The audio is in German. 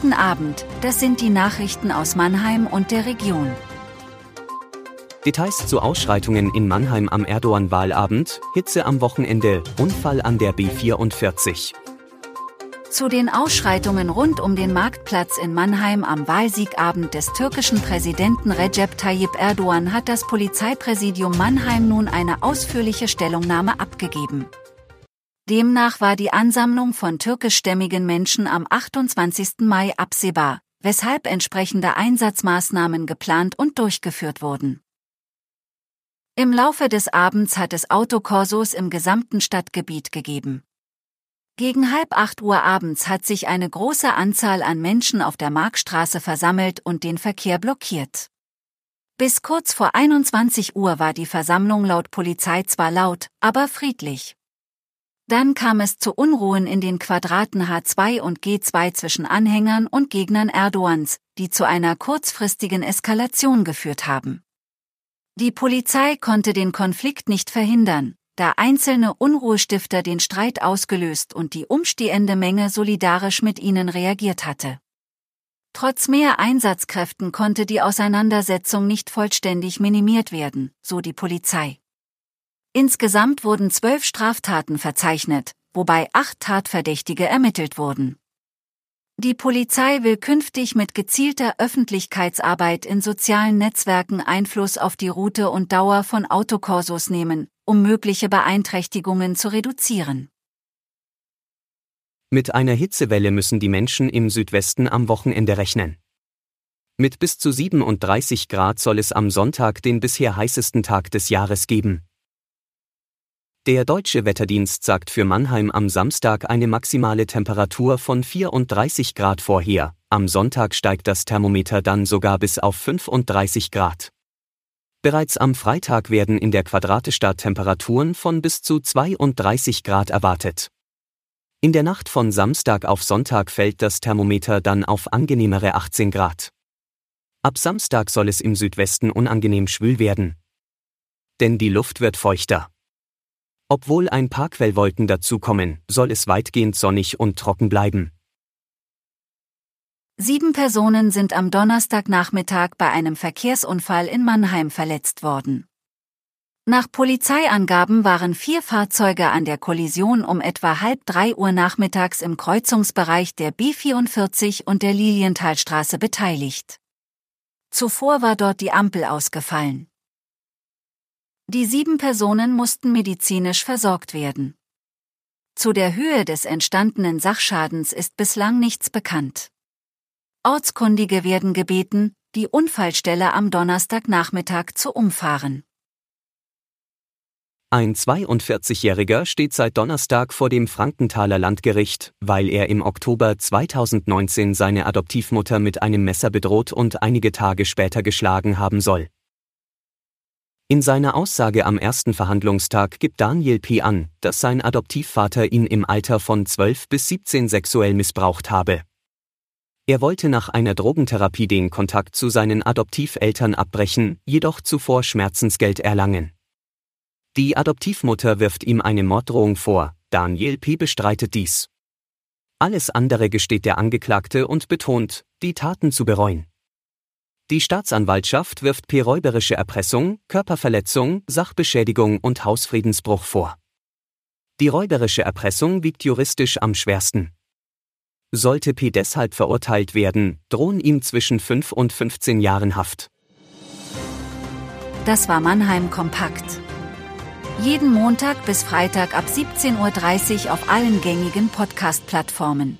Guten Abend, das sind die Nachrichten aus Mannheim und der Region. Details zu Ausschreitungen in Mannheim am Erdogan-Wahlabend, Hitze am Wochenende, Unfall an der B44. Zu den Ausschreitungen rund um den Marktplatz in Mannheim am Wahlsiegabend des türkischen Präsidenten Recep Tayyip Erdogan hat das Polizeipräsidium Mannheim nun eine ausführliche Stellungnahme abgegeben. Demnach war die Ansammlung von türkischstämmigen Menschen am 28. Mai absehbar, weshalb entsprechende Einsatzmaßnahmen geplant und durchgeführt wurden. Im Laufe des Abends hat es Autokorsos im gesamten Stadtgebiet gegeben. Gegen halb acht Uhr abends hat sich eine große Anzahl an Menschen auf der Markstraße versammelt und den Verkehr blockiert. Bis kurz vor 21 Uhr war die Versammlung laut Polizei zwar laut, aber friedlich. Dann kam es zu Unruhen in den Quadraten H2 und G2 zwischen Anhängern und Gegnern Erdogans, die zu einer kurzfristigen Eskalation geführt haben. Die Polizei konnte den Konflikt nicht verhindern, da einzelne Unruhestifter den Streit ausgelöst und die umstehende Menge solidarisch mit ihnen reagiert hatte. Trotz mehr Einsatzkräften konnte die Auseinandersetzung nicht vollständig minimiert werden, so die Polizei. Insgesamt wurden zwölf Straftaten verzeichnet, wobei acht Tatverdächtige ermittelt wurden. Die Polizei will künftig mit gezielter Öffentlichkeitsarbeit in sozialen Netzwerken Einfluss auf die Route und Dauer von Autokorsos nehmen, um mögliche Beeinträchtigungen zu reduzieren. Mit einer Hitzewelle müssen die Menschen im Südwesten am Wochenende rechnen. Mit bis zu 37 Grad soll es am Sonntag den bisher heißesten Tag des Jahres geben. Der deutsche Wetterdienst sagt für Mannheim am Samstag eine maximale Temperatur von 34 Grad vorher, am Sonntag steigt das Thermometer dann sogar bis auf 35 Grad. Bereits am Freitag werden in der Quadratestadt Temperaturen von bis zu 32 Grad erwartet. In der Nacht von Samstag auf Sonntag fällt das Thermometer dann auf angenehmere 18 Grad. Ab Samstag soll es im Südwesten unangenehm schwül werden. Denn die Luft wird feuchter. Obwohl ein paar Quellwolken dazukommen, soll es weitgehend sonnig und trocken bleiben. Sieben Personen sind am Donnerstagnachmittag bei einem Verkehrsunfall in Mannheim verletzt worden. Nach Polizeiangaben waren vier Fahrzeuge an der Kollision um etwa halb drei Uhr nachmittags im Kreuzungsbereich der B44 und der Lilienthalstraße beteiligt. Zuvor war dort die Ampel ausgefallen. Die sieben Personen mussten medizinisch versorgt werden. Zu der Höhe des entstandenen Sachschadens ist bislang nichts bekannt. Ortskundige werden gebeten, die Unfallstelle am Donnerstagnachmittag zu umfahren. Ein 42-Jähriger steht seit Donnerstag vor dem Frankenthaler Landgericht, weil er im Oktober 2019 seine Adoptivmutter mit einem Messer bedroht und einige Tage später geschlagen haben soll. In seiner Aussage am ersten Verhandlungstag gibt Daniel P. an, dass sein Adoptivvater ihn im Alter von 12 bis 17 sexuell missbraucht habe. Er wollte nach einer Drogentherapie den Kontakt zu seinen Adoptiveltern abbrechen, jedoch zuvor Schmerzensgeld erlangen. Die Adoptivmutter wirft ihm eine Morddrohung vor, Daniel P. bestreitet dies. Alles andere gesteht der Angeklagte und betont, die Taten zu bereuen. Die Staatsanwaltschaft wirft P. räuberische Erpressung, Körperverletzung, Sachbeschädigung und Hausfriedensbruch vor. Die räuberische Erpressung wiegt juristisch am schwersten. Sollte P. deshalb verurteilt werden, drohen ihm zwischen 5 und 15 Jahren Haft. Das war Mannheim Kompakt. Jeden Montag bis Freitag ab 17.30 Uhr auf allen gängigen Podcast-Plattformen.